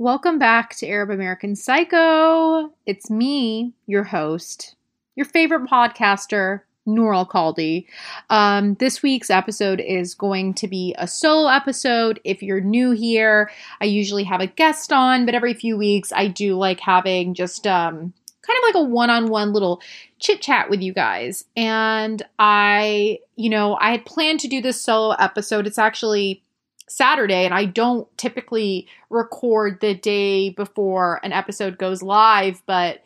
Welcome back to Arab American Psycho. It's me, your host, your favorite podcaster, Noor Al Kaldi. Um, this week's episode is going to be a solo episode. If you're new here, I usually have a guest on, but every few weeks I do like having just um, kind of like a one on one little chit chat with you guys. And I, you know, I had planned to do this solo episode. It's actually Saturday, and I don't typically record the day before an episode goes live, but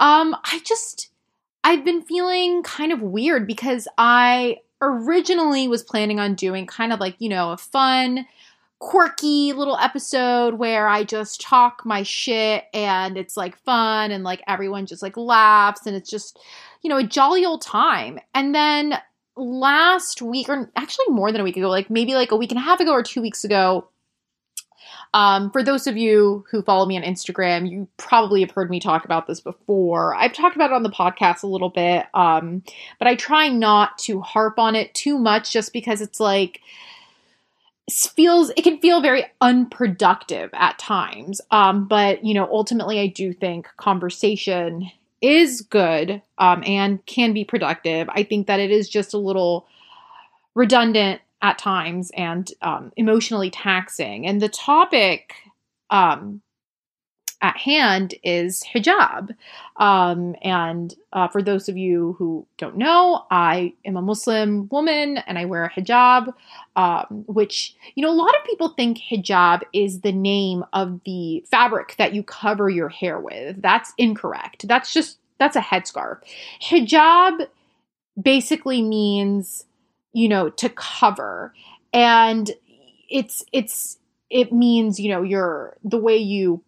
um, I just I've been feeling kind of weird because I originally was planning on doing kind of like, you know, a fun, quirky little episode where I just talk my shit and it's like fun and like everyone just like laughs and it's just, you know, a jolly old time. And then last week, or actually more than a week ago, like maybe like a week and a half ago or two weeks ago. Um, for those of you who follow me on Instagram, you probably have heard me talk about this before. I've talked about it on the podcast a little bit, um, but I try not to harp on it too much just because it's like feels it can feel very unproductive at times um, but you know ultimately i do think conversation is good um, and can be productive. I think that it is just a little redundant at times and um, emotionally taxing. And the topic um, at hand is hijab. Um, and uh, for those of you who don't know, I am a Muslim woman and I wear a hijab, um, which, you know, a lot of people think hijab is the name of the fabric that you cover your hair with. That's incorrect. That's just, that's a headscarf. Hijab basically means, you know, to cover. And it's, it's, it means, you know, your, the way you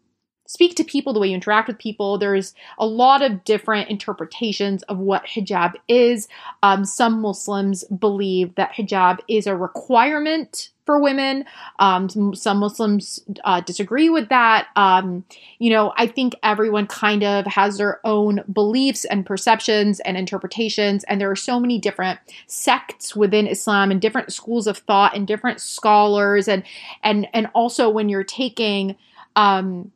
speak to people, the way you interact with people. There's a lot of different interpretations of what hijab is. Um, some Muslims believe that hijab is a requirement for women. Um, some Muslims uh, disagree with that. Um, you know, I think everyone kind of has their own beliefs and perceptions and interpretations, and there are so many different sects within Islam and different schools of thought and different scholars, and and and also when you're taking um,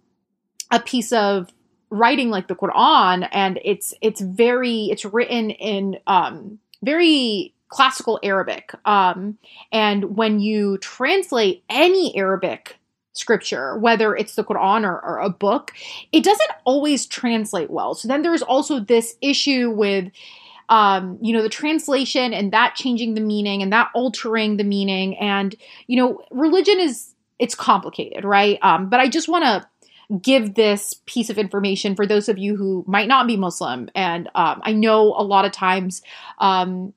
a piece of writing like the Quran, and it's it's very it's written in um, very classical Arabic. Um, and when you translate any Arabic scripture, whether it's the Quran or, or, a book, it doesn't always translate well. So then there's also this issue with, um, you know, the translation and that changing the meaning and that altering the meaning. And, you know, religion is, it's complicated, right? Um, but I just want to give this piece of information for those of you who might not be Muslim. And um, I know a lot of times, um,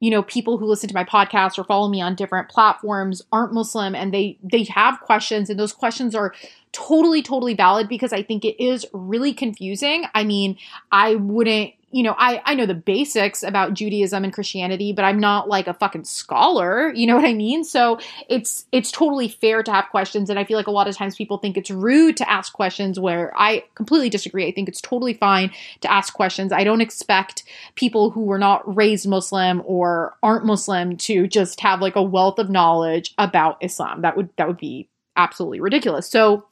you know, people who listen to my podcast or follow me on different platforms aren't Muslim and they they have questions and those questions are totally totally valid because I think it is really confusing. I mean, I wouldn't you know, I, I know the basics about Judaism and Christianity, but I'm not like a fucking scholar. You know what I mean? So it's it's totally fair to have questions. And I feel like a lot of times people think it's rude to ask questions where I completely disagree. I think it's totally fine to ask questions. I don't expect people who were not raised Muslim or aren't Muslim to just have like a wealth of knowledge about Islam. That would that would be absolutely ridiculous. So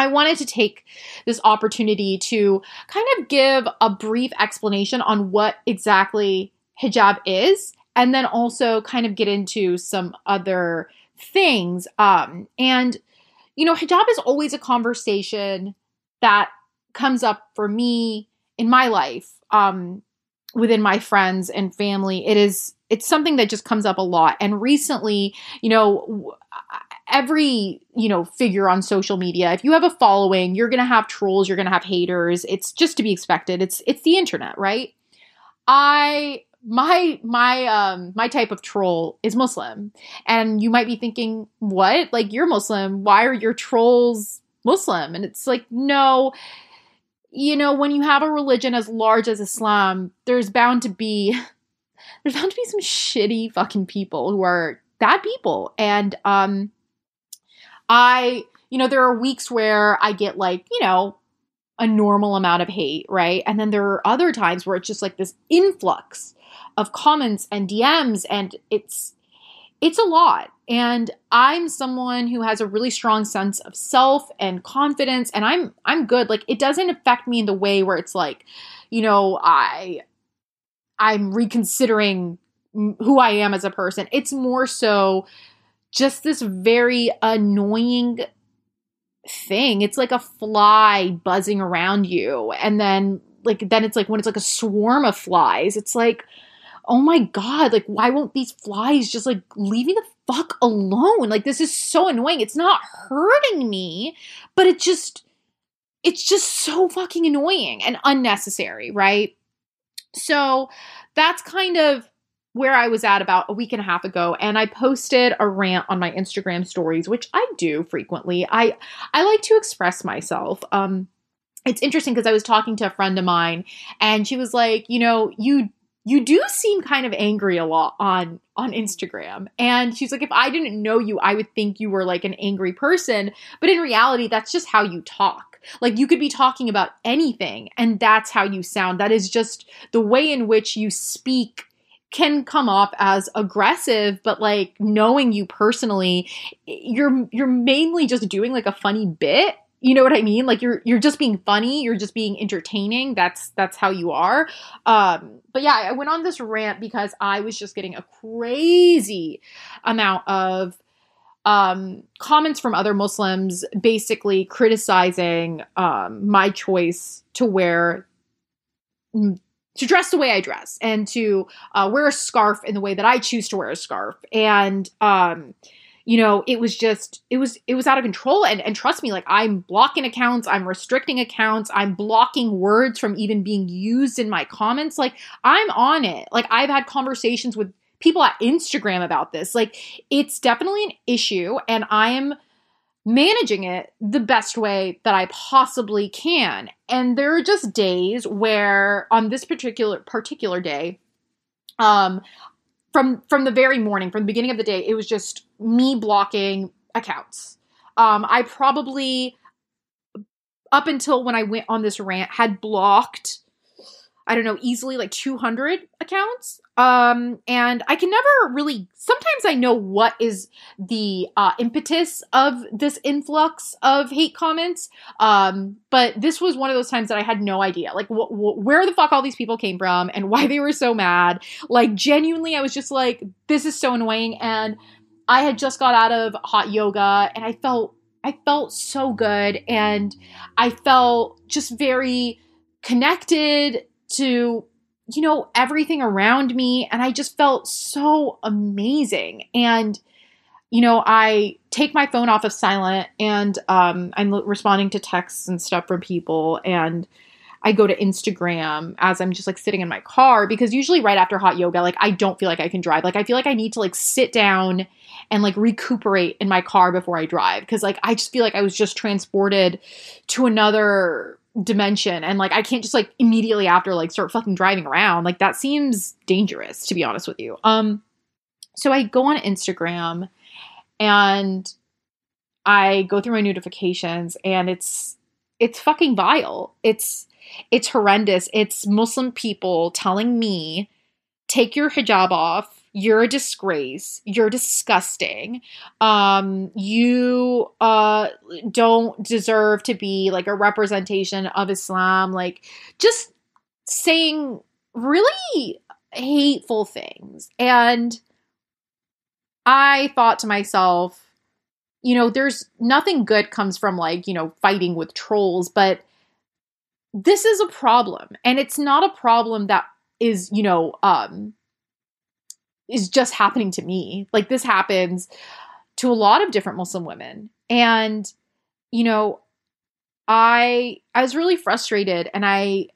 I wanted to take this opportunity to kind of give a brief explanation on what exactly hijab is, and then also kind of get into some other things. Um, and, you know, hijab is always a conversation that comes up for me in my life, um, within my friends and family. It is, it's something that just comes up a lot. And recently, you know, every you know figure on social media if you have a following you're going to have trolls you're going to have haters. It's just to be expected. It's it's the internet right? I my my um my type of troll is muslim. And you might be thinking what? Like you're muslim. Why are your trolls muslim? And it's like no. You know when you have a religion as large as islam there's bound to be there's bound to be some shitty fucking people who are bad people. And um I, you know, there are weeks where I get like, you know, a normal amount of hate, right? And then there are other times where it's just like this influx of comments and DMs and it's it's a lot. And I'm someone who has a really strong sense of self and confidence and I'm I'm good. Like it doesn't affect me in the way where it's like, you know, I I'm reconsidering who I am as a person. It's more so just this very annoying thing. It's like a fly buzzing around you. And then like then it's like when it's like a swarm of flies, it's like oh my god, like why won't these flies just like leave me the fuck alone? Like this is so annoying. It's not hurting me, but it just it's just so fucking annoying and unnecessary, right? So that's kind of where I was at about a week and a half ago and I posted a rant on my Instagram stories which I do frequently. I I like to express myself. Um it's interesting because I was talking to a friend of mine and she was like, you know, you you do seem kind of angry a lot on on Instagram. And she's like if I didn't know you, I would think you were like an angry person, but in reality that's just how you talk. Like you could be talking about anything and that's how you sound. That is just the way in which you speak can come off as aggressive but like knowing you personally you're you're mainly just doing like a funny bit. You know what i mean? Like you're you're just being funny. You're just being entertaining. That's that's how you are. Um but yeah i went on this rant because i was just getting a crazy amount of um comments from other muslims basically criticizing um my choice to wear to dress the way I dress and to uh, wear a scarf in the way that I choose to wear a scarf. And, um, you know, it was just, it was, it was out of control. And, and trust me, like I'm blocking accounts, I'm restricting accounts, I'm blocking words from even being used in my comments. Like I'm on it. Like I've had conversations with people at Instagram about this. Like it's definitely an issue. And I am, managing it the best way that I possibly can. And there are just days where on this particular particular day um from from the very morning from the beginning of the day it was just me blocking accounts. Um I probably up until when I went on this rant had blocked I don't know, easily like 200 accounts. Um, and I can never really, sometimes I know what is the uh, impetus of this influx of hate comments. Um, but this was one of those times that I had no idea, like, wh- wh- where the fuck all these people came from and why they were so mad. Like, genuinely, I was just like, this is so annoying. And I had just got out of hot yoga and I felt, I felt so good. And I felt just very connected to you know everything around me and i just felt so amazing. And you know i take my phone off of silent and um, i'm responding to texts and stuff from people and i go to instagram as i'm just like sitting in my car because usually right after hot yoga like i don't feel like i can drive. Like i feel like i need to like sit down and like recuperate in my car before i drive because like i just feel like i was just transported to another dimension and like I can't just like immediately after like start fucking driving around. Like that seems dangerous to be honest with you. Um so I go on Instagram and I go through my notifications and it's it's fucking vile. It's it's horrendous. It's Muslim people telling me take your hijab off you're a disgrace. You're disgusting. Um you uh don't deserve to be like a representation of islam. Like just saying really hateful things. And i thought to myself you know there's nothing good comes from like you know fighting with trolls but this is a problem. And it's not a problem that is you know um is just happening to me. Like this happens to a lot of different Muslim women. And you know, I I was really frustrated and I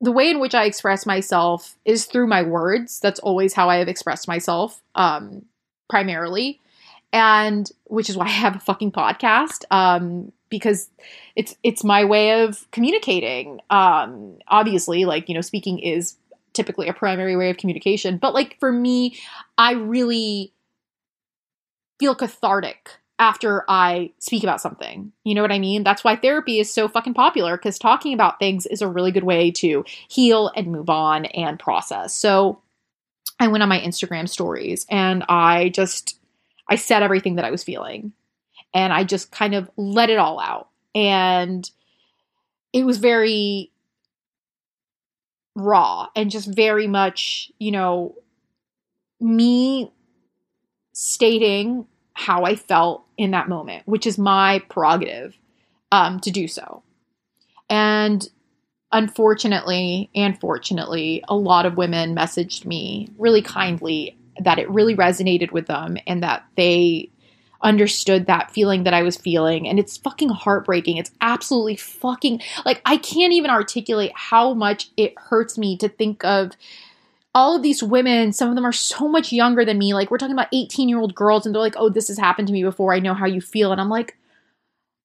the way in which I express myself is through my words. That's always how I have expressed myself um primarily. And which is why I have a fucking podcast um because it's it's my way of communicating. Um obviously like, you know, speaking is typically a primary way of communication. But like for me, I really feel cathartic after I speak about something. You know what I mean? That's why therapy is so fucking popular because talking about things is a really good way to heal and move on and process. So I went on my Instagram stories and I just I said everything that I was feeling and I just kind of let it all out. And it was very raw and just very much, you know, me stating how I felt in that moment, which is my prerogative um, to do so. And unfortunately and fortunately, a lot of women messaged me really kindly that it really resonated with them and that they understood that feeling that I was feeling. And it's fucking heartbreaking. It's absolutely fucking like I can't even articulate how much it hurts me to think of all of these women, some of them are so much younger than me. Like, we're talking about 18 year old girls, and they're like, oh, this has happened to me before. I know how you feel. And I'm like,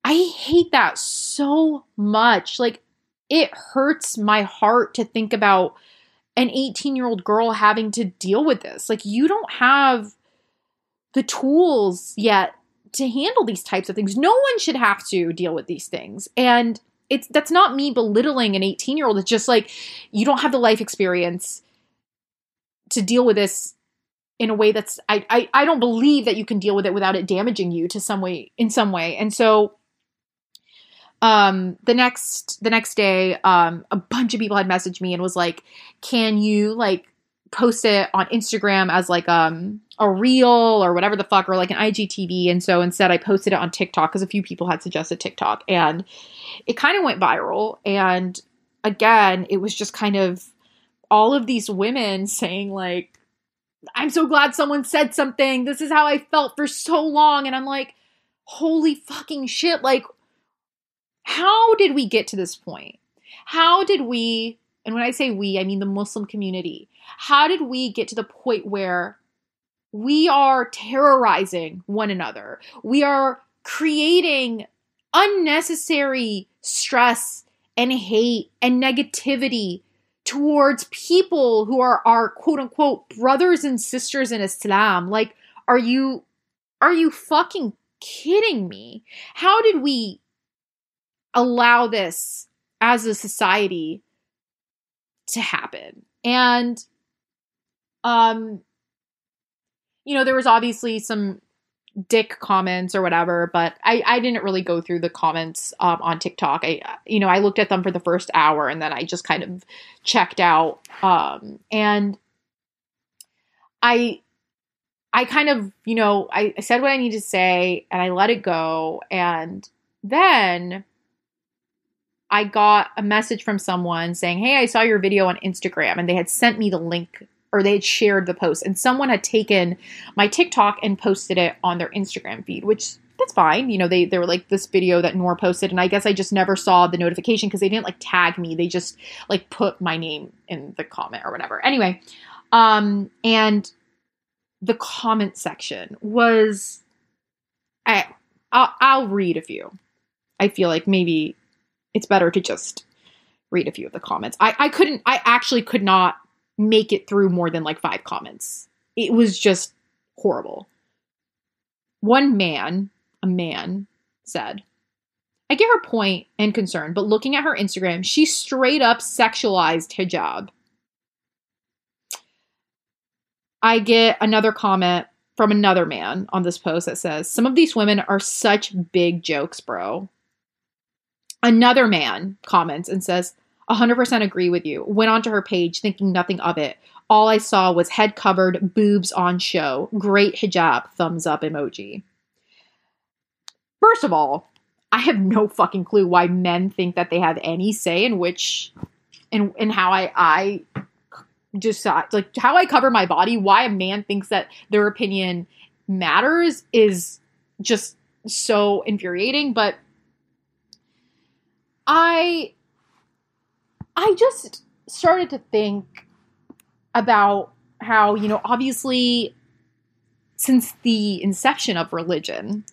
I hate that so much. Like, it hurts my heart to think about an 18 year old girl having to deal with this. Like, you don't have the tools yet to handle these types of things. No one should have to deal with these things. And it's that's not me belittling an 18 year old. It's just like you don't have the life experience to deal with this in a way that's I, I I don't believe that you can deal with it without it damaging you to some way in some way. And so um the next the next day um a bunch of people had messaged me and was like can you like post it on Instagram as like um a reel or whatever the fuck or like an IGTV and so instead I posted it on TikTok cuz a few people had suggested TikTok. And it kind of went viral. And again it was just kind of all of these women saying like I'm so glad someone said something. This is how I felt for so long. And I'm like holy fucking shit. Like how did we get to this point? How did we, and when I say we, I mean the Muslim community, how did we get to the point where we are terrorizing one another? We are creating unnecessary stress and hate and negativity towards people who are our quote unquote brothers and sisters in Islam. Like, are you are you fucking kidding me? How did we allow this as a society to happen. And um you know, there was obviously some dick comments or whatever, but I, I didn't really go through the comments um, on TikTok. I, you know, I looked at them for the first hour and then I just kind of checked out. Um, and I, I kind of, you know, I, I said what I need to say and I let it go. And then I got a message from someone saying, Hey, I saw your video on Instagram, and they had sent me the link or they had shared the post, and someone had taken my TikTok and posted it on their Instagram feed, which that's fine. You know, they, they were like this video that Noor posted, and I guess I just never saw the notification because they didn't like tag me. They just like put my name in the comment or whatever. Anyway, um, and the comment section was I I'll, I'll read a few. I feel like maybe it's better to just read a few of the comments. I, I couldn't, I actually could not make it through more than like five comments. It was just horrible. One man, a man, said, I get her point and concern, but looking at her Instagram, she straight up sexualized hijab. I get another comment from another man on this post that says, Some of these women are such big jokes, bro. Another man comments and says, 100% agree with you. Went onto her page thinking nothing of it. All I saw was head covered, boobs on show. Great hijab, thumbs up emoji. First of all, I have no fucking clue why men think that they have any say in which in in how I I just like how I cover my body. Why a man thinks that their opinion matters is just so infuriating. But I I just started to think about how, you know, obviously since the inception of religion,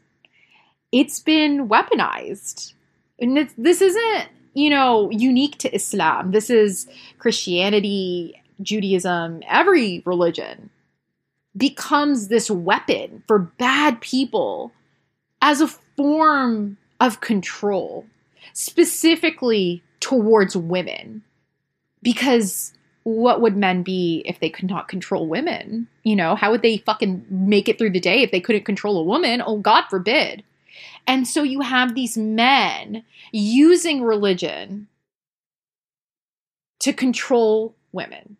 it's been weaponized. And this isn't, you know, unique to Islam. This is Christianity, Judaism, every religion becomes this weapon for bad people as a form of control specifically towards women because what would men be if they could not control women? You know, how would they fucking make it through the day if they couldn't control a woman? Oh, God forbid. And so you have these men using religion to control women,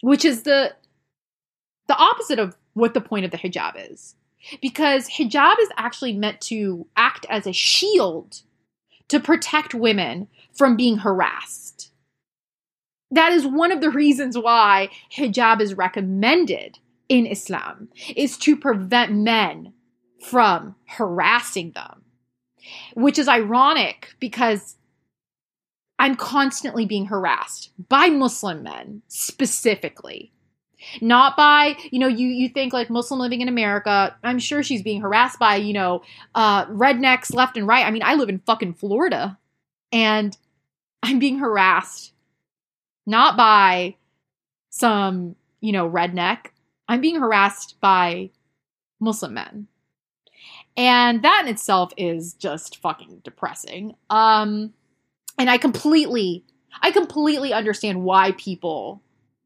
which is the the opposite of what the point of the hijab is. Because hijab is actually meant to act as a shield to protect women from being harassed. That is one of the reasons why hijab is recommended in Islam is to prevent men from harassing them. Which is ironic because I'm constantly being harassed by Muslim men specifically not by you know you you think like muslim living in america i'm sure she's being harassed by you know uh rednecks left and right i mean i live in fucking florida and i'm being harassed not by some you know redneck. I'm being harassed by muslim men. And that in itself is just fucking depressing. Um and i completely i completely understand why people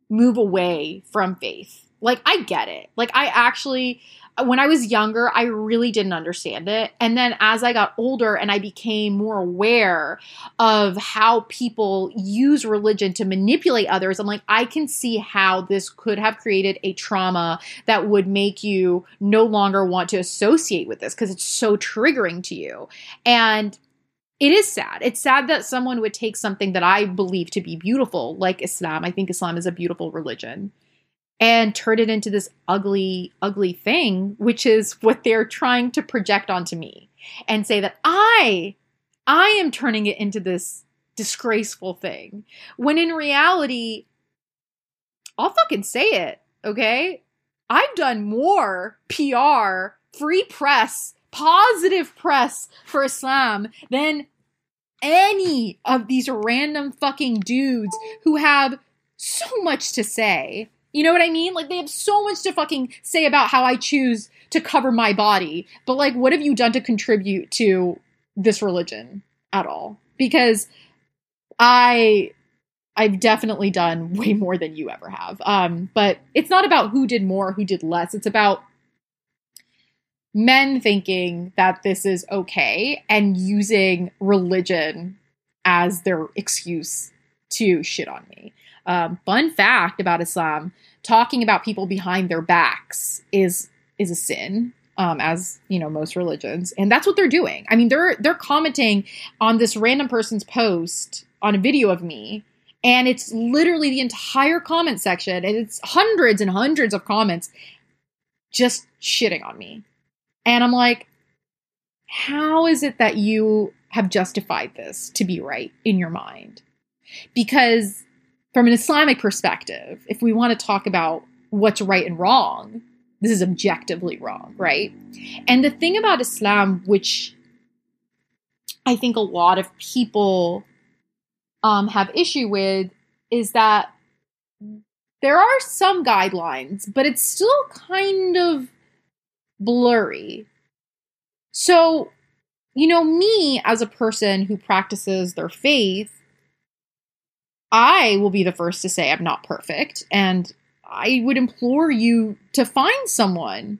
move away from faith. Like, I get it. Like, I actually, when I was younger, I really didn't understand it. And then as I got older and I became more aware of how people use religion to manipulate others, I'm like, I can see how this could have created a trauma that would make you no longer want to associate with this because it's so triggering to you. And it is sad. It's sad that someone would take something that I believe to be beautiful, like Islam. I think Islam is a beautiful religion, and turn it into this ugly, ugly thing, which is what they're trying to project onto me and say that I, I am turning it into this disgraceful thing. When in reality, I'll fucking say it, okay? I've done more PR, free press, positive press for Islam than any of these random fucking dudes who have so much to say. You know what I mean? Like they have so much to fucking say about how I choose to cover my body. But like what have you done to contribute to this religion at all? Because I I've definitely done way more than you ever have. Um but it's not about who did more, who did less. It's about men thinking that this is okay and using religion as their excuse to shit on me. Um, fun fact about Islam: talking about people behind their backs is is a sin, um, as you know most religions, and that's what they're doing. I mean, they're they're commenting on this random person's post on a video of me, and it's literally the entire comment section, and it's hundreds and hundreds of comments just shitting on me and I'm like, how is it that you have justified this to be right in your mind? Because from an Islamic perspective, if we want to talk about what's right and wrong, this is objectively wrong, right? And the thing about Islam, which I think a lot of people um, have issue with, is that there are some guidelines, but it's still kind of blurry. So, you know, me as a person who practices their faith, I will be the first to say I'm not perfect. And I would implore you to find someone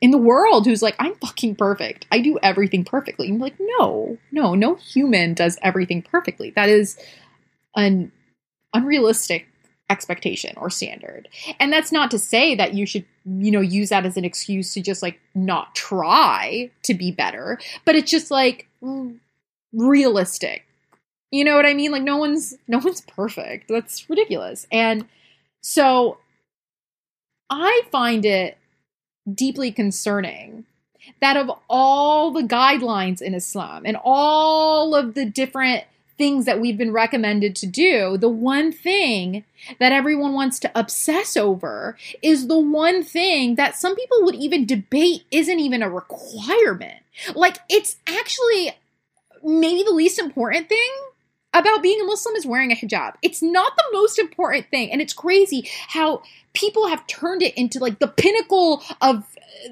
in the world who's like, I'm fucking perfect. I do everything perfectly. And like, no, no, no human does everything perfectly. That is an unrealistic expectation or standard. And that's not to say that you should, you know, use that as an excuse to just like not try to be better, but it's just like realistic. You know what I mean? Like no one's no one's perfect. That's ridiculous. And so I find it deeply concerning that of all the guidelines in Islam and all of the different things that we've been recommended to do, the one thing that everyone wants to obsess over is the one thing that some people would even debate isn't even a requirement. Like, it's actually maybe the least important thing about being a Muslim is wearing a hijab. It's not the most important thing. And it's crazy how people have turned it into like the pinnacle of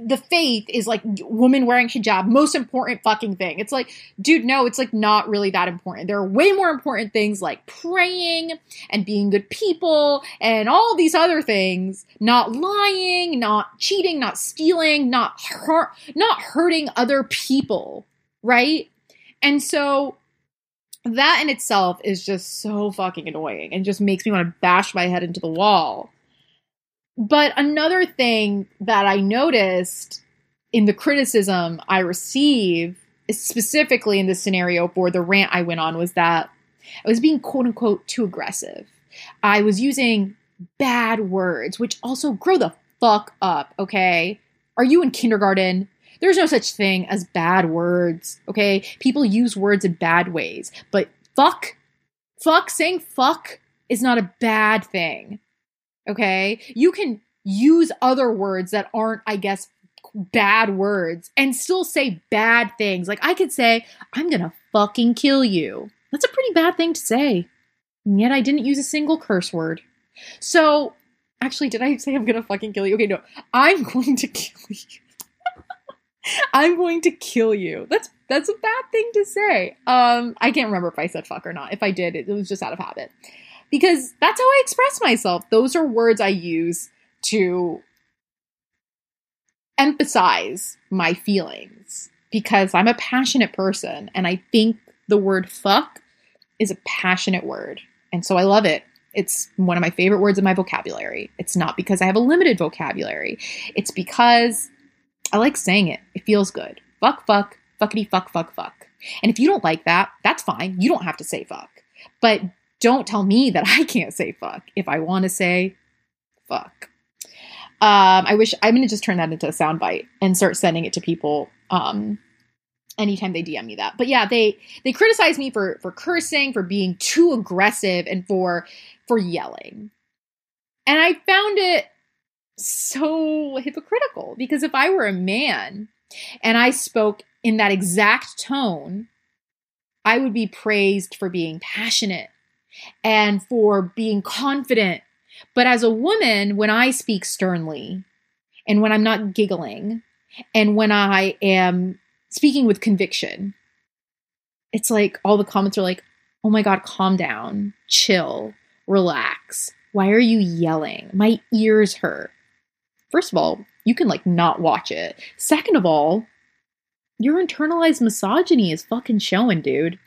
the faith is like woman wearing hijab, most important fucking thing. It's like, dude, no, it's like not really that important. There are way more important things like praying and being good people and all these other things. Not lying, not cheating, not stealing, not hurt, not hurting other people, right? And so that in itself is just so fucking annoying and just makes me want to bash my head into the wall. But another thing that I noticed in the criticism I receive, specifically in this scenario for the rant I went on, was that I was being quote unquote too aggressive. I was using bad words, which also grow the fuck up, okay? Are you in kindergarten? There's no such thing as bad words, okay? People use words in bad ways, but fuck, fuck, saying fuck is not a bad thing. Okay. You can use other words that aren't, I guess, bad words and still say bad things. Like I could say, I'm to fucking kill you. That's a pretty bad thing to say. And yet I didn't use a single curse word. So, actually, did I say I'm to fucking kill you? Okay, no. I'm going to kill you. I'm going to kill you. That's that's a bad thing to say. Um I can't remember if I said fuck or not. If I did, it, it was just out of habit because that's how I express myself. Those are words I use to emphasize my feelings because I'm a passionate person and I think the word fuck is a passionate word. And so I love it. It's one of my favorite words in my vocabulary. It's not because I have a limited vocabulary, it's because I like saying it. It feels good. Fuck, fuck, fuckity, fuck, fuck, fuck. And if you don't like that, that's fine. You don't have to say fuck. But don't tell me that I can't say fuck if I want to say fuck. Um, I wish I'm going to just turn that into a soundbite and start sending it to people um, anytime they DM me that. But yeah, they they criticize me for for cursing, for being too aggressive, and for for yelling. And I found it so hypocritical because if I were a man and I spoke in that exact tone, I would be praised for being passionate and for being confident. But as a woman, when I speak sternly and when I'm not giggling and when I am speaking with conviction, it's like all the comments are like, oh my God, calm down, chill, relax. Why are you yelling? My ears hurt. First of all, you can like not watch it. Second of all, your internalized misogyny is fucking showing, dude.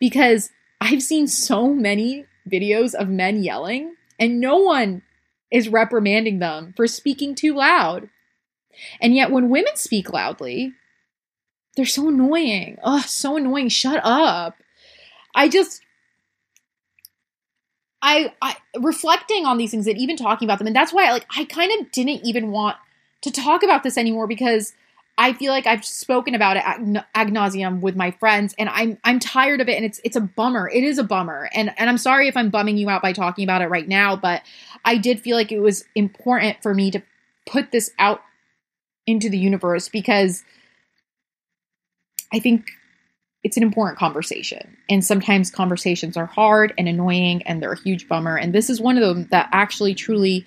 Because I've seen so many videos of men yelling, and no one is reprimanding them for speaking too loud. And yet, when women speak loudly, they're so annoying. Oh, so annoying. Shut up. I just, I, I, reflecting on these things and even talking about them, and that's why, I, like, I kind of didn't even want to talk about this anymore because I feel like I've spoken about it ad, nauseum with my friends, and I'm I'm tired of it, and it's it's a bummer. It is a bummer, and and I'm sorry if I'm bumming you out by talking about it right now, but I did feel like it was important for me to put this out into the universe because I think it's an important conversation, and sometimes conversations are hard and annoying, and they're a huge bummer, and this is one of them that actually truly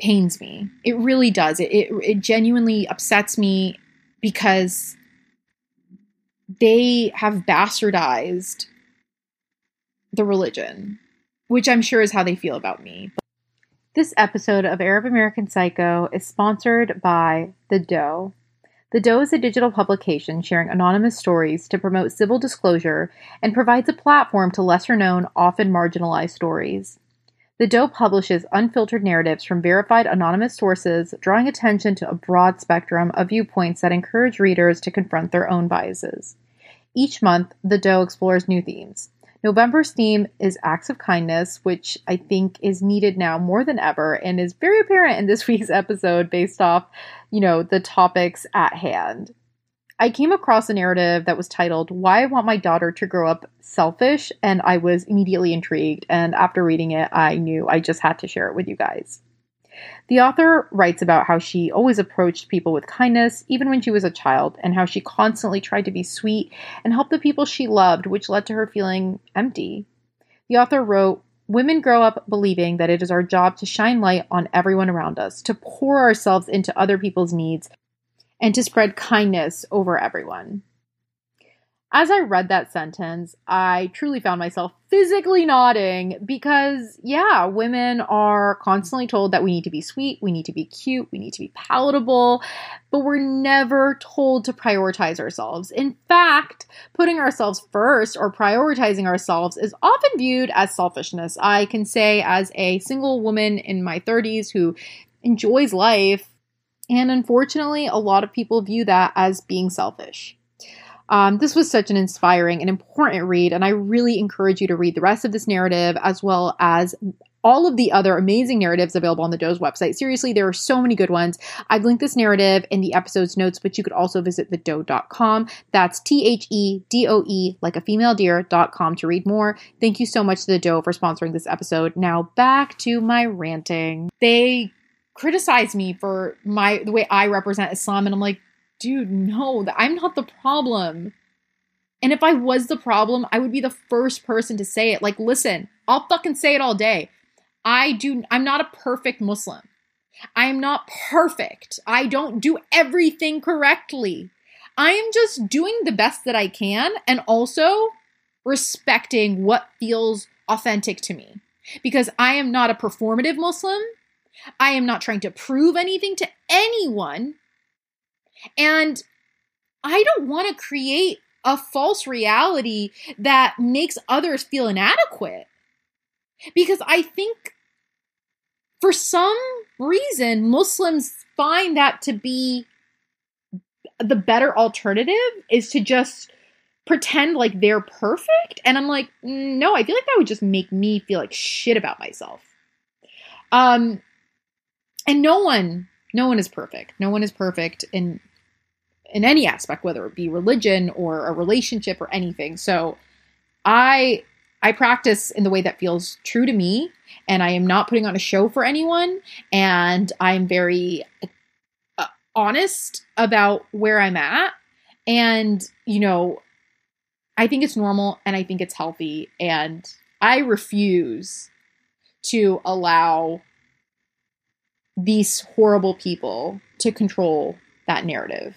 pains me. It really does. It, it, it genuinely upsets me because they have bastardized the religion, which I'm sure is how they feel about me. This episode of Arab American Psycho is sponsored by The Doe. The Doe is a digital publication sharing anonymous stories to promote civil disclosure and provides a platform to lesser known, often marginalized stories. The Doe publishes unfiltered narratives from verified anonymous sources, drawing attention to a broad spectrum of viewpoints that encourage readers to confront their own biases. Each month, The Doe explores new themes. November's theme is acts of kindness, which I think is needed now more than ever and is very apparent in this week's episode based off, you know, the topics at hand. I came across a narrative that was titled Why I Want My Daughter to Grow Up Selfish, and I was immediately intrigued. And after reading it, I knew I just had to share it with you guys. The author writes about how she always approached people with kindness, even when she was a child, and how she constantly tried to be sweet and help the people she loved, which led to her feeling empty. The author wrote, Women grow up believing that it is our job to shine light on everyone around us, to pour ourselves into other people's needs, and to spread kindness over everyone. As I read that sentence, I truly found myself physically nodding because, yeah, women are constantly told that we need to be sweet, we need to be cute, we need to be palatable, but we're never told to prioritize ourselves. In fact, putting ourselves first or prioritizing ourselves is often viewed as selfishness. I can say, as a single woman in my 30s who enjoys life, and unfortunately, a lot of people view that as being selfish. Um, this was such an inspiring and important read, and I really encourage you to read the rest of this narrative as well as all of the other amazing narratives available on the Doe's website. Seriously, there are so many good ones. I've linked this narrative in the episode's notes, but you could also visit thedoe.com. That's T H E D O E, like a female deer.com to read more. Thank you so much to the Doe for sponsoring this episode. Now back to my ranting. They criticize me for my the way I represent Islam, and I'm like, dude, no, I'm not the problem. And if I was the problem, I would be the first person to say it. Like, listen, I'll fucking say it all day. I do, I'm not a perfect Muslim. I am not perfect. I don't do everything correctly. I am just doing the best that I can and also respecting what feels authentic to me. Because I am not a performative Muslim. I am not trying to prove anything to anyone. And I don't want to create a false reality that makes others feel inadequate. Because I think for some reason, Muslims find that to be the better alternative is to just pretend like they're perfect. And I'm like, no, I feel like that would just make me feel like shit about myself. Um, and no one, no one is perfect. No one is perfect. And in any aspect, whether it be religion or a relationship or anything. So I I practice in the way that feels true to me, and I am not putting on a show for anyone, and I'm very uh, honest about where I'm at. And, you know, I think it's normal and I think it's healthy, and I refuse to allow these horrible people to control that narrative.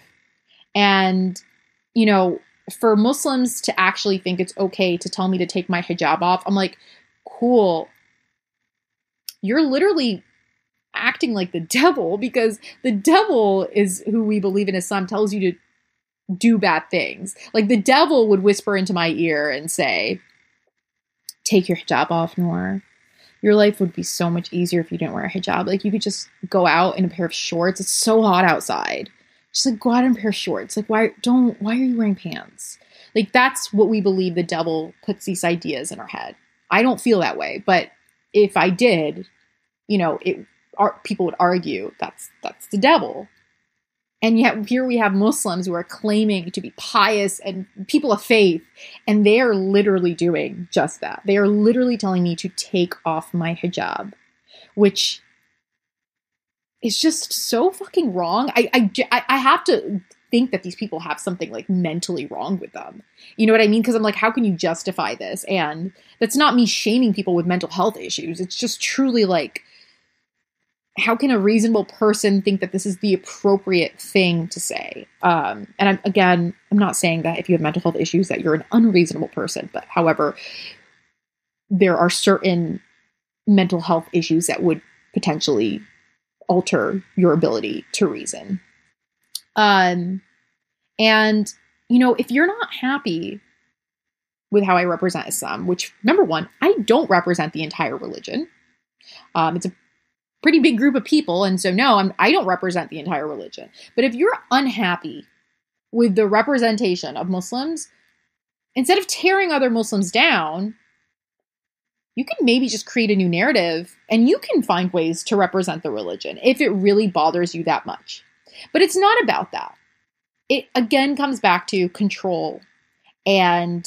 And, you know, for Muslims to actually think it's okay to tell me to take my hijab off, I'm like, cool. You're literally acting like the devil because the devil is who we believe in Islam tells you to do bad things. Like the devil would whisper into my ear and say, Take your hijab off, Noor. Your life would be so much easier if you didn't wear a hijab. Like you could just go out in a pair of shorts. It's so hot outside. Just like go out in a pair shorts. Like why don't why are you wearing pants? Like that's what we believe the devil puts these ideas in our head. I don't feel that way, but if I did, you know, it people would argue that's that's the devil. And yet here we have Muslims who are claiming to be pious and people of faith, and they are literally doing just that. They are literally telling me to take off my hijab, which is just so fucking wrong. I, I, I have to think that these people have something like mentally wrong with them. You know what I mean? Because I'm like, how can you justify this? And that's not me shaming people with mental health issues. It's just truly like, how can a reasonable person think that this is the appropriate thing to say? Um, and I'm, again, I'm not saying that if you have mental health issues that you're an unreasonable person, but however, there are certain mental health issues that would potentially alter your ability to reason. Um, and, you know, if you're not happy with how I represent Islam, which, number one, I don't represent the entire religion. Um, it's a pretty big group of people, and so no, I'm, I don't represent the entire religion. But if you're unhappy with the representation of Muslims, instead of tearing other Muslims down, you can maybe just create a new narrative and you can find ways to represent the religion if it really bothers you that much. But it's not about that. It again comes back to control and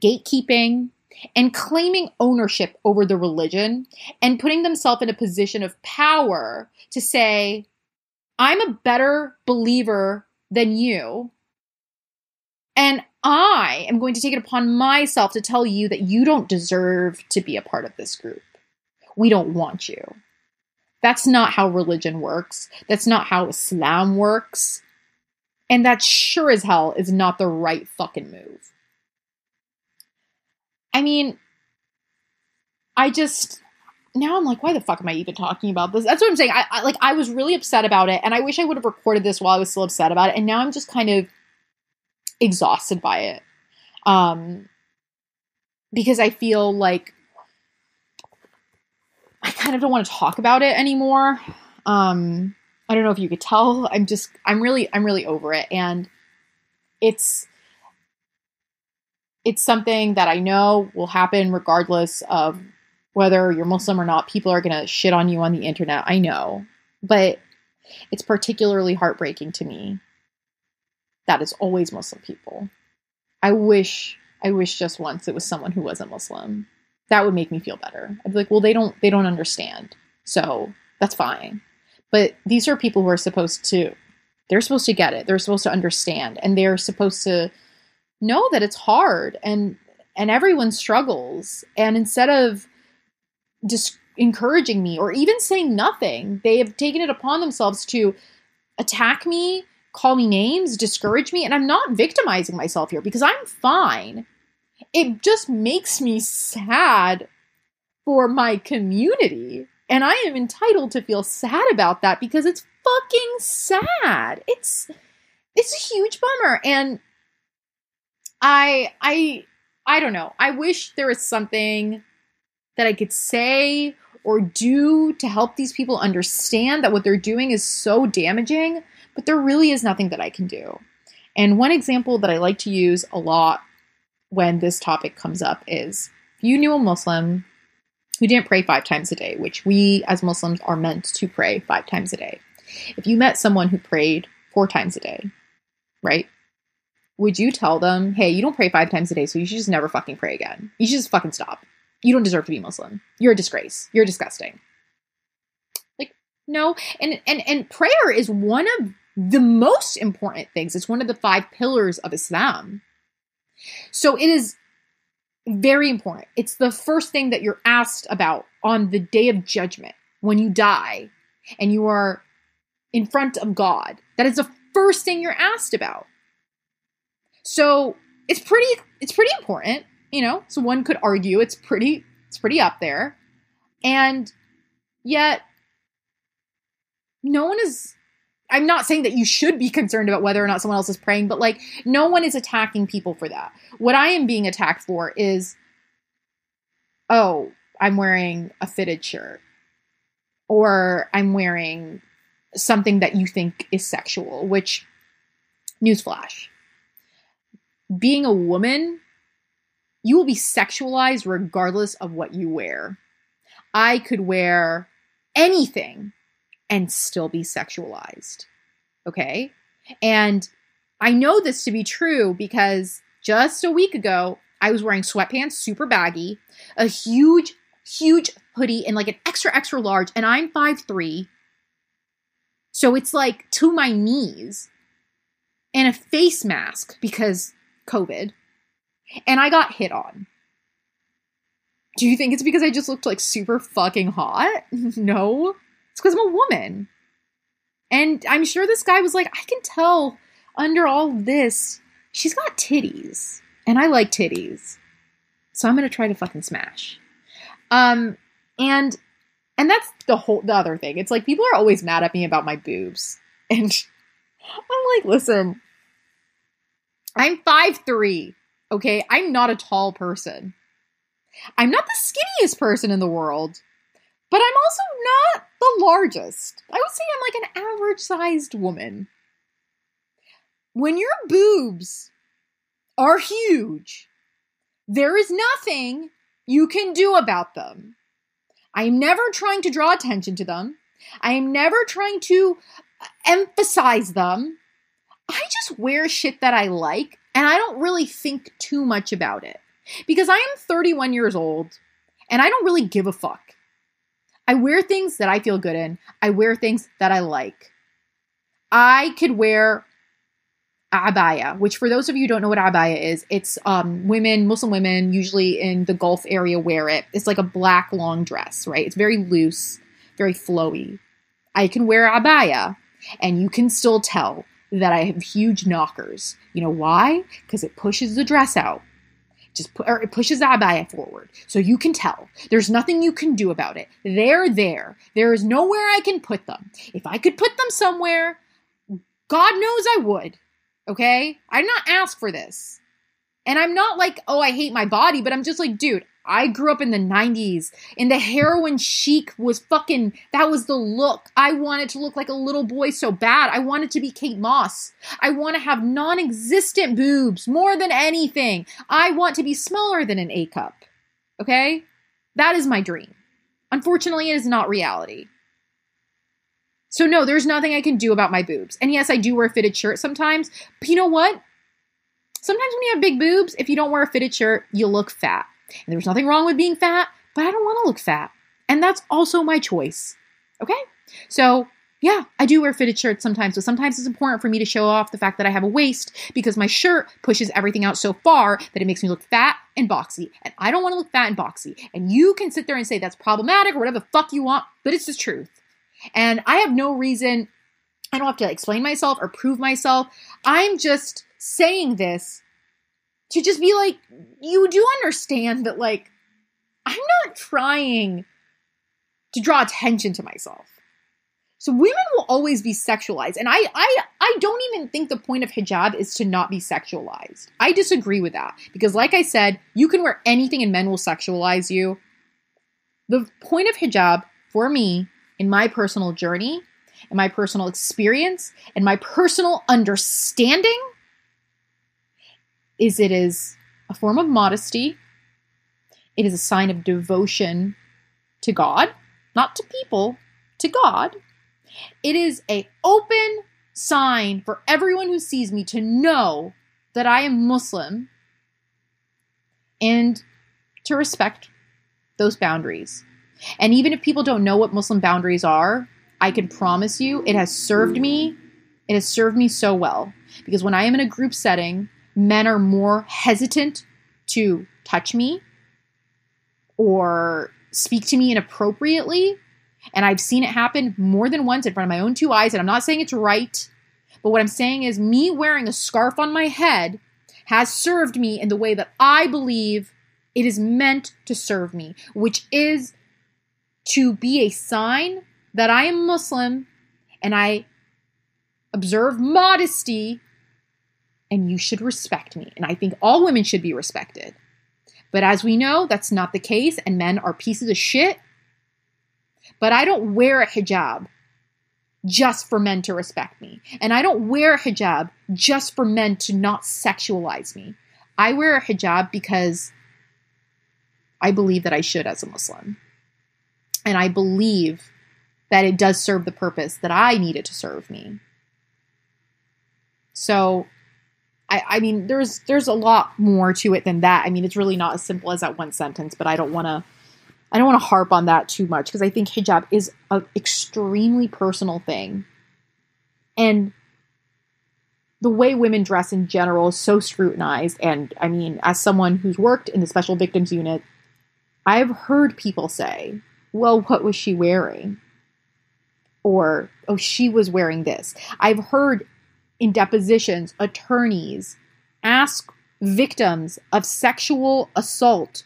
gatekeeping and claiming ownership over the religion and putting themselves in a position of power to say, I'm a better believer than you. And I am going to take it upon myself to tell you that you don't deserve to be a part of this group. We don't want you. That's not how religion works. That's not how Islam works. And that sure as hell is not the right fucking move. I mean, I just now I'm like, why the fuck am I even talking about this? That's what I'm saying. I, I like I was really upset about it, and I wish I would have recorded this while I was still upset about it. And now I'm just kind of exhausted by it, um, because I feel like I kind of don't want to talk about it anymore. Um, I don't know if you could tell. I'm just I'm really I'm really over it, and it's it's something that I know will happen regardless of whether you're Muslim or not. People are going to shit on you on the internet. I know. But it's particularly heartbreaking to me that it's always Muslim people. I wish I wish just once it was someone who wasn't Muslim. That would make me feel better. I'd be like, well, they don't they don't understand. So that's fine. But these are people who are supposed to they're supposed to get it. They're supposed to understand and they're supposed to know that it's hard and and everyone struggles and instead of just encouraging me or even saying nothing they have taken it upon themselves to attack me call me names discourage me and i'm not victimizing myself here because i'm fine. It just makes me sad for my community and i am entitled to feel sad about that because it's fucking sad. It's it's a huge bummer and I I I don't know. I wish there was something that I could say or do to help these people understand that what they're doing is so damaging, but there really is nothing that I can do. And one example that I like to use a lot when this topic comes up is if you knew a Muslim who didn't pray five times a day, which we as Muslims are meant to pray five times a day. If you met someone who prayed four times a day, right? would you tell them, hey, you don't pray five times a day, so you should just never fucking pray again? You should just fucking stop. You don't deserve to be Muslim. You're a disgrace. You're disgusting. Like, no. And and and prayer is one of the most important things. It's one of the five pillars of Islam. So it is very important. It's the first thing that you're asked about on the day of judgment when you die and you are in front of God. That is the first thing you're asked about. So it's pretty it's pretty important, you know. So one could argue it's pretty it's pretty up there. And yet no one is I'm not saying that you should be concerned about whether or not someone else is praying, but like no one is attacking people for that. What I am being attacked for is oh, I'm wearing a fitted shirt or I'm wearing something that you think is sexual, which newsflash being a woman, you will be sexualized regardless of what you wear. I could wear anything and still be sexualized. Okay? And I know this to be true because just a week ago, I was wearing sweatpants, super baggy, a huge, huge hoodie, and like an extra, extra large, and I'm five three, So it's like to my knees, and a face mask because COVID, and I got hit on. Do you think it's because I just looked like super fucking hot? no. It's because I'm a woman. And I'm sure this guy was like, I can tell under all this, she's got titties. And I like titties. So I'm gonna try to fucking smash. Um, and and that's the whole the other thing. It's like people are always mad at me about my boobs. And I'm like, listen, I'm five three. Okay, I'm not a tall person. I'm not the skinniest person in the world, but I'm also not the largest. I would say I'm like an average sized woman. When your boobs are huge, there is nothing you can do about them. I am never trying to draw attention to them. I am never trying to uh, emphasize them. I just wear shit that I like and I don't really think too much about it. Because I am 31 years old and I don't really give a fuck. I wear things that I feel good in, I wear things that I like. I could wear abaya, which for those of you who don't know what abaya is, it's um, women, Muslim women, usually in the Gulf area, wear it. It's like a black long dress, right? It's very loose, very flowy. I can wear abaya, and you can still tell that I have huge knockers. You know why? Because it pushes the dress out. Just pu- or it pushes the abaya forward. So you can tell. There's nothing you can do about it. They're there. There is nowhere I can put them. If I could put them somewhere, God knows I would. Okay? I'm not asked for this. And I'm not like, oh, I hate my body, but I'm just like, dude, I grew up in the 90s and the heroin chic was fucking, that was the look. I wanted to look like a little boy so bad. I wanted to be Kate Moss. I want to have non existent boobs more than anything. I want to be smaller than an A cup. Okay? That is my dream. Unfortunately, it is not reality. So, no, there's nothing I can do about my boobs. And yes, I do wear fitted shirts sometimes, but you know what? Sometimes when you have big boobs, if you don't wear a fitted shirt, you look fat. And there's nothing wrong with being fat, but I don't want to look fat. And that's also my choice. Okay? So, yeah, I do wear fitted shirts sometimes, but sometimes it's important for me to show off the fact that I have a waist because my shirt pushes everything out so far that it makes me look fat and boxy. And I don't want to look fat and boxy. And you can sit there and say that's problematic or whatever the fuck you want, but it's the truth. And I have no reason, I don't have to explain myself or prove myself. I'm just saying this to just be like, you do understand that, like, I'm not trying to draw attention to myself. So women will always be sexualized. And I I I don't even think the point of hijab is to not be sexualized. I disagree with that because like I said, you can wear anything and men will sexualize you. The point of hijab for me in my personal journey, in my personal experience, and my personal understanding is it is a form of modesty. It is a sign of devotion to God, not to people, to God. It is a open sign for everyone who sees me to know that I am Muslim and to respect those boundaries. And even if people don't know what Muslim boundaries are, I can promise you it has served me. It has served me so well. Because when I am in a group setting, men are more hesitant to touch me or speak to me inappropriately. And I've seen it happen more than once in front of my own two eyes. And I'm not saying it's right, but what I'm saying is me wearing a scarf on my head has served me in the way that I believe it is meant to serve me, which is to be a sign that I am Muslim and I observe modesty and you should respect me. And I think all women should be respected. But as we know, that's not the case, and men are pieces of shit. But I don't wear a hijab just for men to respect me. And I don't wear a hijab just for men to not sexualize me. I wear a hijab because I believe that I should as a Muslim. And I believe that it does serve the purpose that I need it to serve me. So I, I mean there's there's a lot more to it than that. I mean it's really not as simple as that one sentence, but I don't wanna I don't want to harp on that too much because I think hijab is an extremely personal thing. And the way women dress in general is so scrutinized. And I mean, as someone who's worked in the special victims unit, I've heard people say, well, what was she wearing? Or, oh, she was wearing this. I've heard in depositions attorneys ask victims of sexual assault,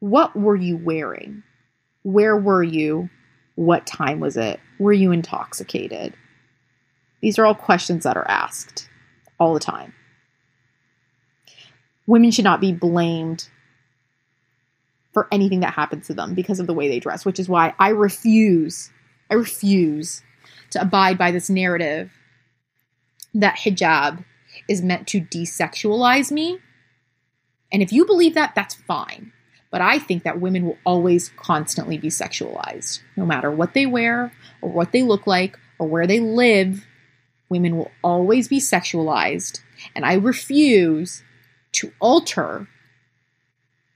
what were you wearing? Where were you? What time was it? Were you intoxicated? These are all questions that are asked all the time. Women should not be blamed for anything that happens to them because of the way they dress, which is why I refuse, I refuse to abide by this narrative that hijab is meant to desexualize me. And if you believe that, that's fine. But I think that women will always constantly be sexualized. No matter what they wear, or what they look like, or where they live, women will always be sexualized. And I refuse to alter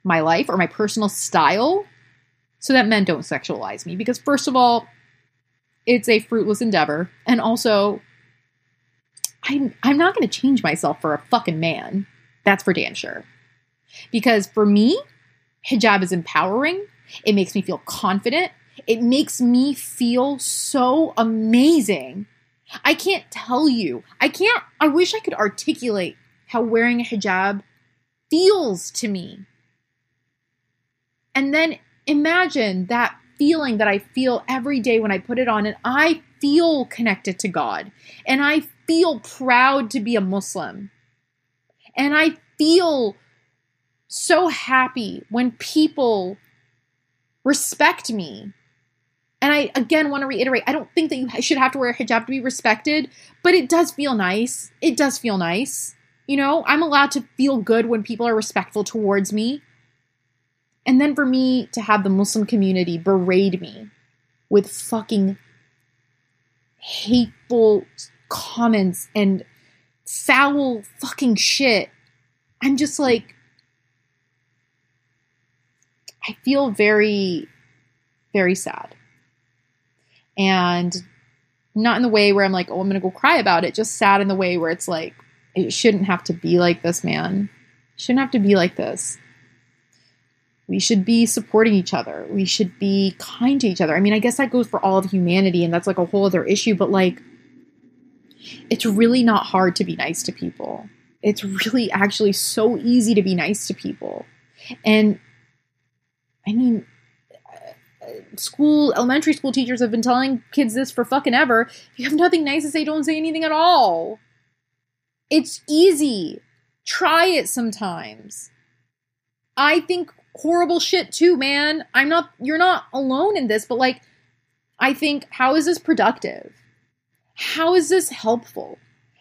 my life or my personal style so that men don't sexualize me. Because, first of all, it's a fruitless endeavor. And also, I'm, I'm not going to change myself for a fucking man. That's for damn sure. Because for me, hijab is empowering. It makes me feel confident. It makes me feel so amazing. I can't tell you. I can't, I wish I could articulate how wearing a hijab feels to me. And then imagine that feeling that I feel every day when I put it on, and I feel connected to God, and I feel proud to be a Muslim, and I feel so happy when people respect me. And I again want to reiterate I don't think that you should have to wear a hijab to be respected, but it does feel nice. It does feel nice. You know, I'm allowed to feel good when people are respectful towards me. And then for me to have the Muslim community berate me with fucking hateful comments and foul fucking shit, I'm just like, I feel very, very sad. And not in the way where I'm like, oh, I'm going to go cry about it, just sad in the way where it's like, it shouldn't have to be like this, man. It shouldn't have to be like this. We should be supporting each other. We should be kind to each other. I mean, I guess that goes for all of humanity, and that's like a whole other issue, but like, it's really not hard to be nice to people. It's really actually so easy to be nice to people. And I mean, uh, school, elementary school teachers have been telling kids this for fucking ever. If you have nothing nice to say, don't say anything at all. It's easy. Try it sometimes. I think horrible shit too, man. I'm not, you're not alone in this, but like, I think, how is this productive? How is this helpful?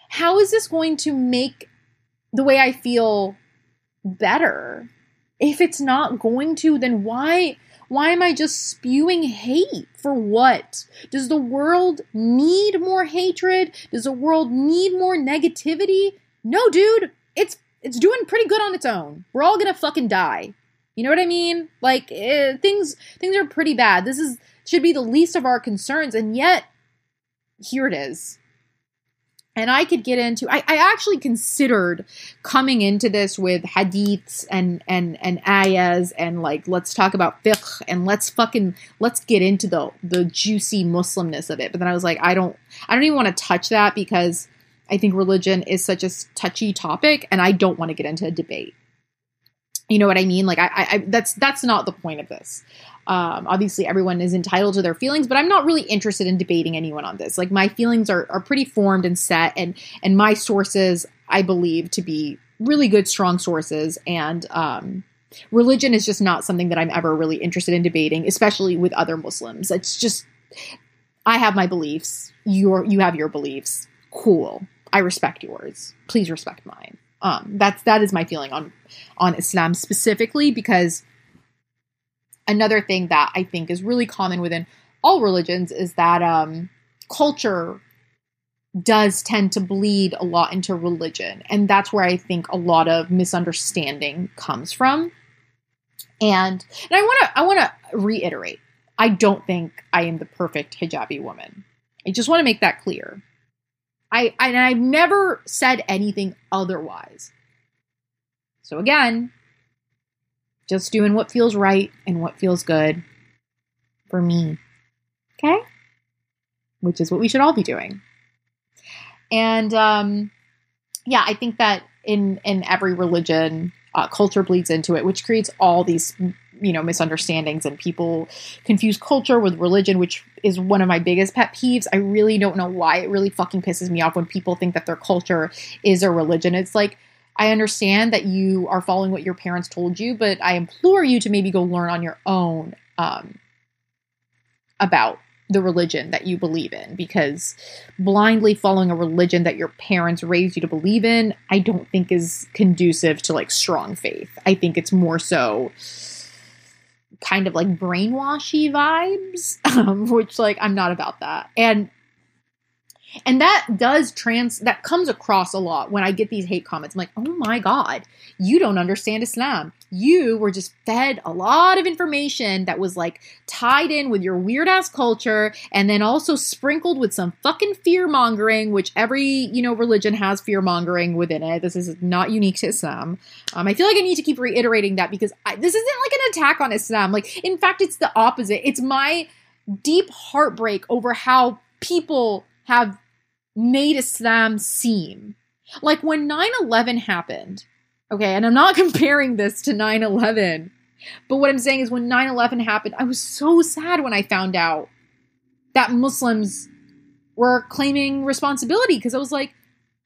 How is this going to make the way I feel better? If it's not going to, then why why am I just spewing hate? For what? Does the world need more hatred? Does the world need more negativity? No, dude. It's it's doing pretty good on its own. We're all going to fucking die. You know what I mean? Like eh, things things are pretty bad. This is should be the least of our concerns and yet here it is and I could get into I, I actually considered coming into this with hadiths and and and ayahs and like let's talk about fiqh and let's fucking let's get into the the juicy Muslimness of it. But then I was like, I don't I don't even want to touch that because I think religion is such a touchy topic and I don't want to get into a debate. You know what I mean? Like I, I that's that's not the point of this. Um, obviously, everyone is entitled to their feelings, but I'm not really interested in debating anyone on this. Like my feelings are, are pretty formed and set, and and my sources I believe to be really good, strong sources. And um, religion is just not something that I'm ever really interested in debating, especially with other Muslims. It's just I have my beliefs. Your you have your beliefs. Cool. I respect yours. Please respect mine. Um, that's that is my feeling on on Islam specifically because another thing that I think is really common within all religions is that um, culture does tend to bleed a lot into religion. And that's where I think a lot of misunderstanding comes from. And and I want to I want to reiterate. I don't think I am the perfect hijabi woman. I just want to make that clear. I and I've never said anything otherwise. So again, just doing what feels right and what feels good for me. Okay? Which is what we should all be doing. And um, yeah, I think that in in every religion, uh, culture bleeds into it, which creates all these you know misunderstandings and people confuse culture with religion which is one of my biggest pet peeves i really don't know why it really fucking pisses me off when people think that their culture is a religion it's like I understand that you are following what your parents told you, but I implore you to maybe go learn on your own um, about the religion that you believe in because blindly following a religion that your parents raised you to believe in, I don't think is conducive to like strong faith. I think it's more so kind of like brainwashy vibes, um, which like I'm not about that. And And that does trans that comes across a lot when I get these hate comments. I'm like, "Oh my god, you don't understand Islam. You were just fed a lot of information that was like tied in with your weird ass culture and then also sprinkled with some fucking fear mongering, which every, you know, religion has fear mongering within it. This is not unique to Islam. Um, I feel like I need to keep reiterating that because I, this isn't like an attack on Islam. Like, in fact, it's the opposite. It's my deep heartbreak over how people have made Islam seem. Like when 9 11 happened, okay, and I'm not comparing this to 9 11, but what I'm saying is when 9 11 happened, I was so sad when I found out that Muslims were claiming responsibility because I was like,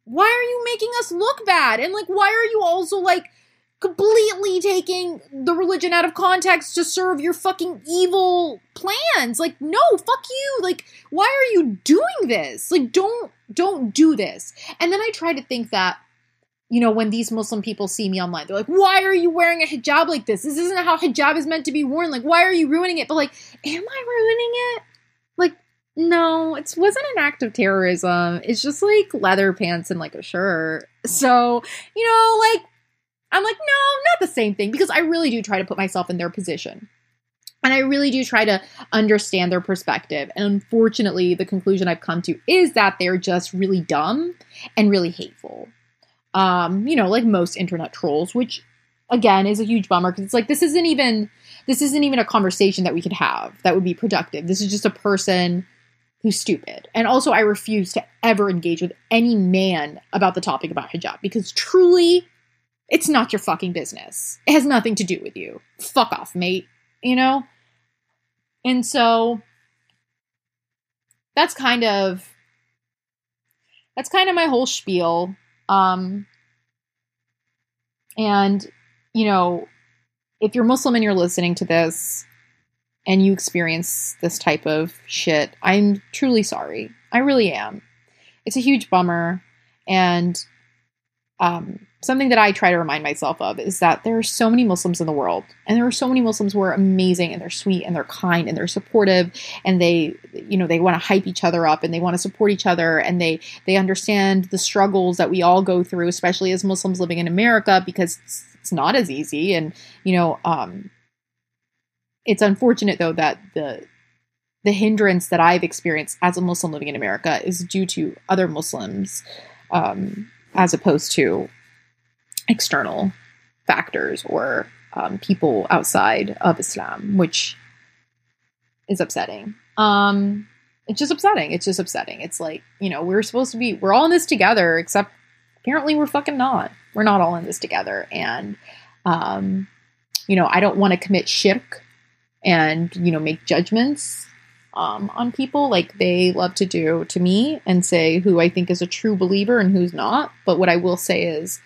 why are you making us look bad? And like, why are you also like completely taking the religion out of context to serve your fucking evil plans. Like, no, fuck you. Like, why are you doing this? Like, don't don't do this. And then I try to think that you know, when these Muslim people see me online, they're like, why are you wearing a hijab like this? This isn't how hijab is meant to be worn. Like, why are you ruining it? But like, am I ruining it? Like, no, it wasn't an act of terrorism. It's just like leather pants and like a shirt. So, you know, like I'm like, no, not the same thing because I really do try to put myself in their position. And I really do try to understand their perspective. And unfortunately, the conclusion I've come to is that they're just really dumb and really hateful. Um, you know, like most internet trolls, which again is a huge bummer because it's like this isn't even this isn't even a conversation that we could have that would be productive. This is just a person who's stupid. And also I refuse to ever engage with any man about the topic about hijab because truly it's not your fucking business. It has nothing to do with you. Fuck off, mate. You know? And so that's kind of that's kind of my whole spiel. Um and you know, if you're Muslim and you're listening to this and you experience this type of shit, I'm truly sorry. I really am. It's a huge bummer and um something that I try to remind myself of is that there are so many Muslims in the world, and there are so many Muslims who are amazing and they're sweet and they're kind and they're supportive and they, you know, they want to hype each other up and they want to support each other and they they understand the struggles that we all go through, especially as Muslims living in America, because it's, it's not as easy. And you know, um, it's unfortunate though that the the hindrance that I've experienced as a Muslim living in America is due to other Muslims. Um, as opposed to external factors or um, people outside of Islam, which is upsetting. Um, it's just upsetting. It's just upsetting. It's like, you know, we're supposed to be, we're all in this together, except apparently we're fucking not. We're not all in this together. And, um, you know, I don't want to commit shirk and, you know, make judgments um, on people like they love to do to me and say who I think is a true believer and who's not. But what I will say is,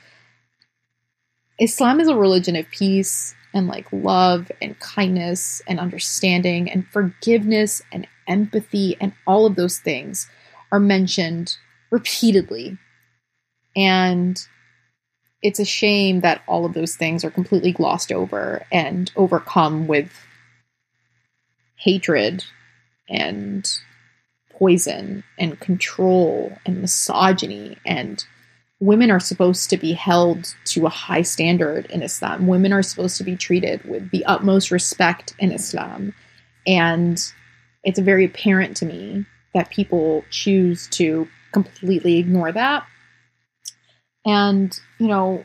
Islam is a religion of peace and like love and kindness and understanding and forgiveness and empathy and all of those things are mentioned repeatedly. And it's a shame that all of those things are completely glossed over and overcome with hatred and poison and control and misogyny and women are supposed to be held to a high standard in Islam. Women are supposed to be treated with the utmost respect in Islam. And it's very apparent to me that people choose to completely ignore that. And, you know,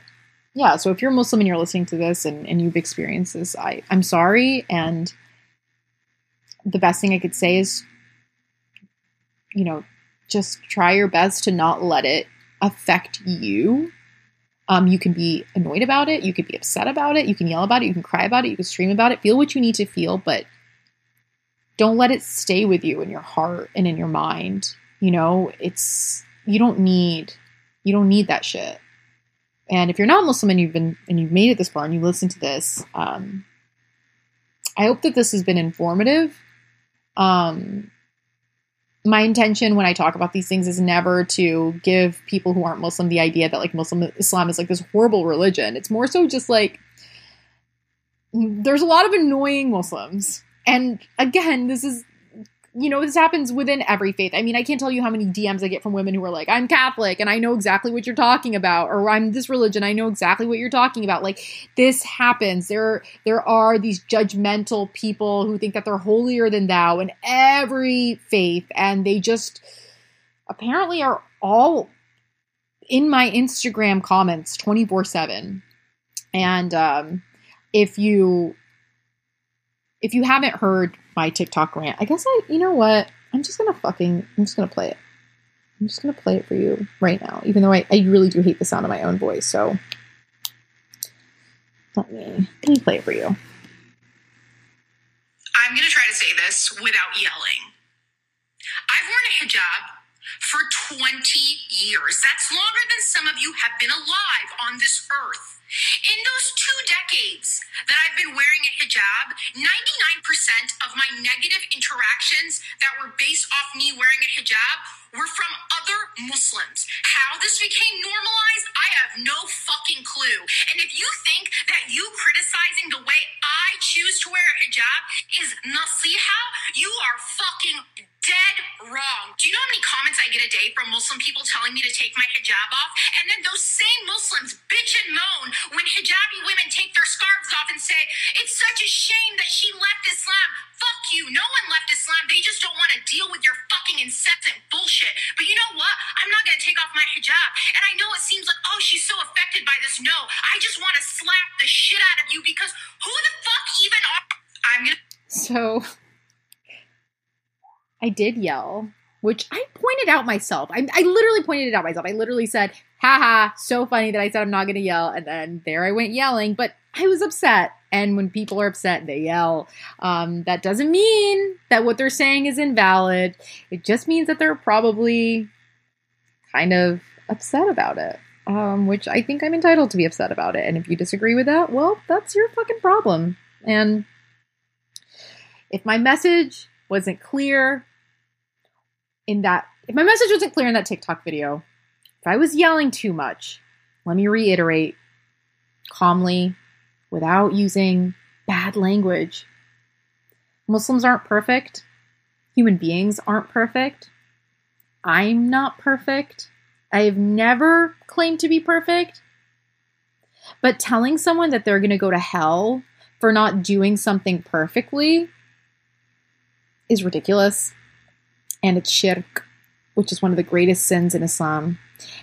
yeah, so if you're Muslim and you're listening to this and, and you've experienced this, I, I'm sorry. And the best thing I could say is, you know, just try your best to not let it affect you. Um, you can be annoyed about it. You can be upset about it. You can yell about it. You can cry about it. You can scream about it. Feel what you need to feel, but don't let it stay with you in your heart and in your mind. You know, it's you don't need you don't need that shit. And if you're not Muslim and you've been and you've made it this far and you listen to this, um, I hope that this has been informative. Um, my intention when I talk about these things is never to give people who aren't Muslim the idea that like Muslim Islam is like this horrible religion. It's more so just like there's a lot of annoying Muslims. And again, this is you know, this happens within every faith. I mean, I can't tell you how many DMs I get from women who are like, I'm Catholic and I know exactly what you're talking about, or I'm this religion, I know exactly what you're talking about. Like this happens. There there are these judgmental people who think that they're holier than thou in every faith, and they just apparently are all in my Instagram comments 24-7. And um if you if you haven't heard my TikTok rant. I guess I, you know what? I'm just gonna fucking, I'm just gonna play it. I'm just gonna play it for you right now, even though I, I really do hate the sound of my own voice. So let me, let me play it for you. I'm gonna try to say this without yelling. I've worn a hijab for 20 years. That's longer than some of you have been alive on this earth. In those two decades that I've been wearing a hijab, 99% of my negative interactions that were based off me wearing a hijab were from other Muslims. How this became normalized, I have no fucking clue. And if you think that you criticizing the way I choose to wear a hijab is nasiha, you are fucking dead wrong. Do you know how many comments I get a day from Muslim people telling me to take my hijab off? And then those same Muslims bitch and moan when hijabi women take their scarves off and say, it's such a shame that she left Islam. Fuck you. No one left Islam. They just don't want to deal with your fucking incessant bullshit. But you know what? I'm not going to take off my hijab. And I know it seems like, oh, she's so affected by this. No, I just want to slap the shit out of you because who the fuck even are. I'm going to. So I did yell, which I pointed out myself. I, I literally pointed it out myself. I literally said, haha, so funny that I said I'm not going to yell. And then there I went yelling, but I was upset. And when people are upset, they yell. Um, that doesn't mean that what they're saying is invalid. It just means that they're probably kind of upset about it. Um, which I think I'm entitled to be upset about it. And if you disagree with that, well, that's your fucking problem. And if my message wasn't clear, in that if my message wasn't clear in that TikTok video, if I was yelling too much, let me reiterate calmly without using bad language. Muslims aren't perfect. Human beings aren't perfect. I'm not perfect. I have never claimed to be perfect. But telling someone that they're going to go to hell for not doing something perfectly is ridiculous and it's shirk, which is one of the greatest sins in Islam.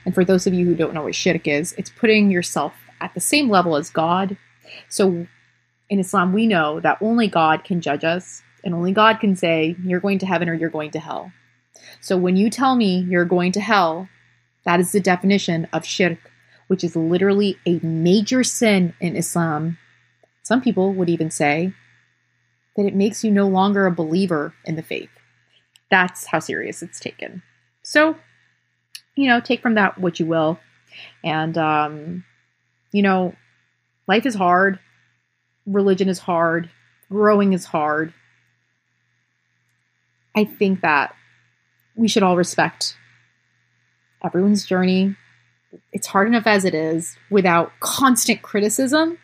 And for those of you who don't know what shirk is, it's putting yourself at the same level as God. So in Islam, we know that only God can judge us, and only God can say, you're going to heaven or you're going to hell. So when you tell me you're going to hell, that is the definition of shirk, which is literally a major sin in Islam. Some people would even say that it makes you no longer a believer in the faith. That's how serious it's taken. So, you know, take from that what you will. And, um, you know, life is hard, religion is hard, growing is hard. I think that we should all respect everyone's journey. It's hard enough as it is without constant criticism.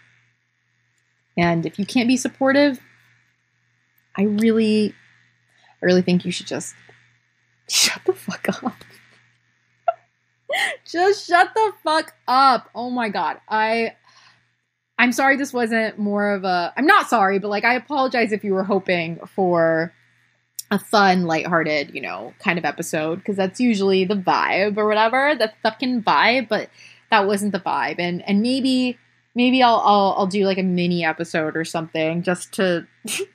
And if you can't be supportive, I really I really think you should just shut the fuck up. just shut the fuck up. Oh my god. I I'm sorry this wasn't more of a I'm not sorry, but like I apologize if you were hoping for a fun, lighthearted, you know, kind of episode because that's usually the vibe or whatever, the fucking vibe, but that wasn't the vibe. And and maybe maybe I'll I'll I'll do like a mini episode or something just to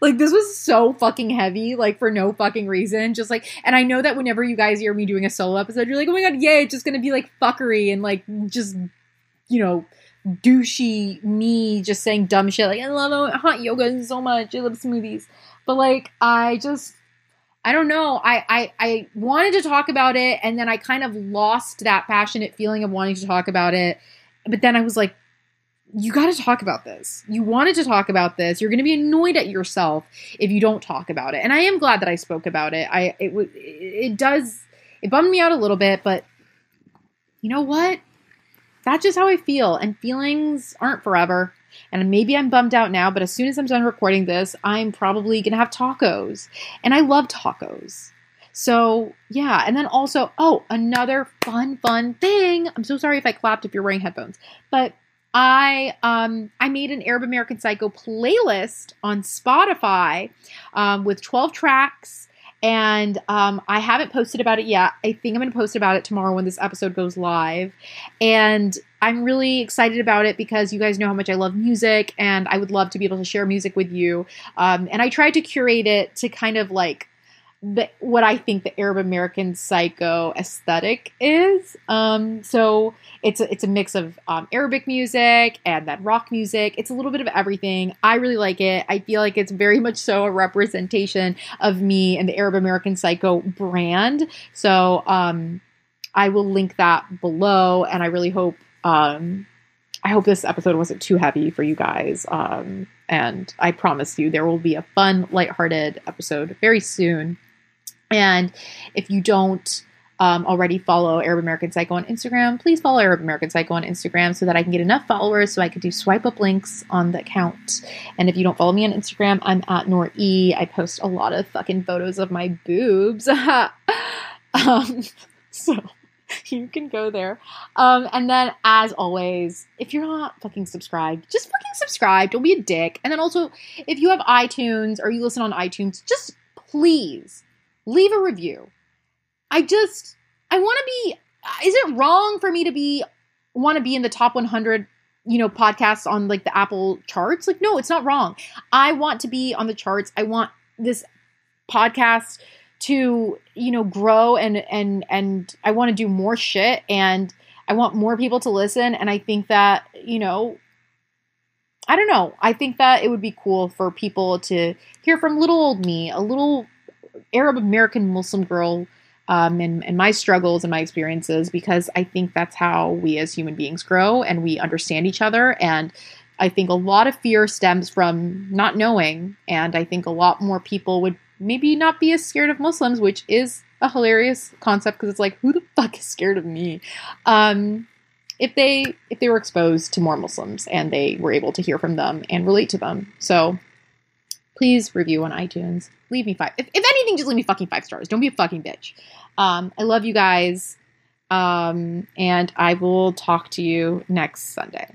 like this was so fucking heavy, like for no fucking reason. Just like, and I know that whenever you guys hear me doing a solo episode, you're like, oh my god, yay! It's just gonna be like fuckery and like just, you know, douchey me just saying dumb shit. Like I love hot yoga so much. I love smoothies, but like I just. I don't know. I, I I wanted to talk about it and then I kind of lost that passionate feeling of wanting to talk about it. But then I was like, you got to talk about this. You wanted to talk about this. You're going to be annoyed at yourself if you don't talk about it. And I am glad that I spoke about it. I it it does it bummed me out a little bit, but you know what? That's just how I feel and feelings aren't forever. And maybe I'm bummed out now, but as soon as I'm done recording this, I'm probably going to have tacos. And I love tacos. So, yeah. And then also, oh, another fun, fun thing. I'm so sorry if I clapped if you're wearing headphones, but I um I made an Arab American Psycho playlist on Spotify um, with 12 tracks and um, I haven't posted about it yet. I think I'm going to post about it tomorrow when this episode goes live. And I'm really excited about it because you guys know how much I love music, and I would love to be able to share music with you. Um, and I tried to curate it to kind of like the, what I think the Arab American Psycho aesthetic is. Um, so it's a, it's a mix of um, Arabic music and that rock music. It's a little bit of everything. I really like it. I feel like it's very much so a representation of me and the Arab American Psycho brand. So um, I will link that below, and I really hope. Um, I hope this episode wasn't too heavy for you guys. Um, and I promise you, there will be a fun, lighthearted episode very soon. And if you don't um, already follow Arab American Psycho on Instagram, please follow Arab American Psycho on Instagram so that I can get enough followers so I can do swipe up links on the account. And if you don't follow me on Instagram, I'm at Nor E. I post a lot of fucking photos of my boobs. um, so you can go there. Um, and then, as always, if you're not fucking subscribed, just fucking subscribe. Don't be a dick. And then also, if you have iTunes or you listen on iTunes, just please leave a review. I just I want to be is it wrong for me to be want to be in the top 100 you know podcasts on like the Apple charts? Like no, it's not wrong. I want to be on the charts. I want this podcast to you know grow and and and I want to do more shit and I want more people to listen and I think that you know I don't know. I think that it would be cool for people to hear from little old me, a little Arab American Muslim girl um, and, and my struggles and my experiences because I think that's how we as human beings grow and we understand each other. And I think a lot of fear stems from not knowing. And I think a lot more people would maybe not be as scared of Muslims, which is a hilarious concept because it's like, who the fuck is scared of me? Um, if they if they were exposed to more Muslims and they were able to hear from them and relate to them. So please review on iTunes. Leave me five. If, if anything, just leave me fucking five stars. Don't be a fucking bitch. Um, I love you guys. Um, and I will talk to you next Sunday.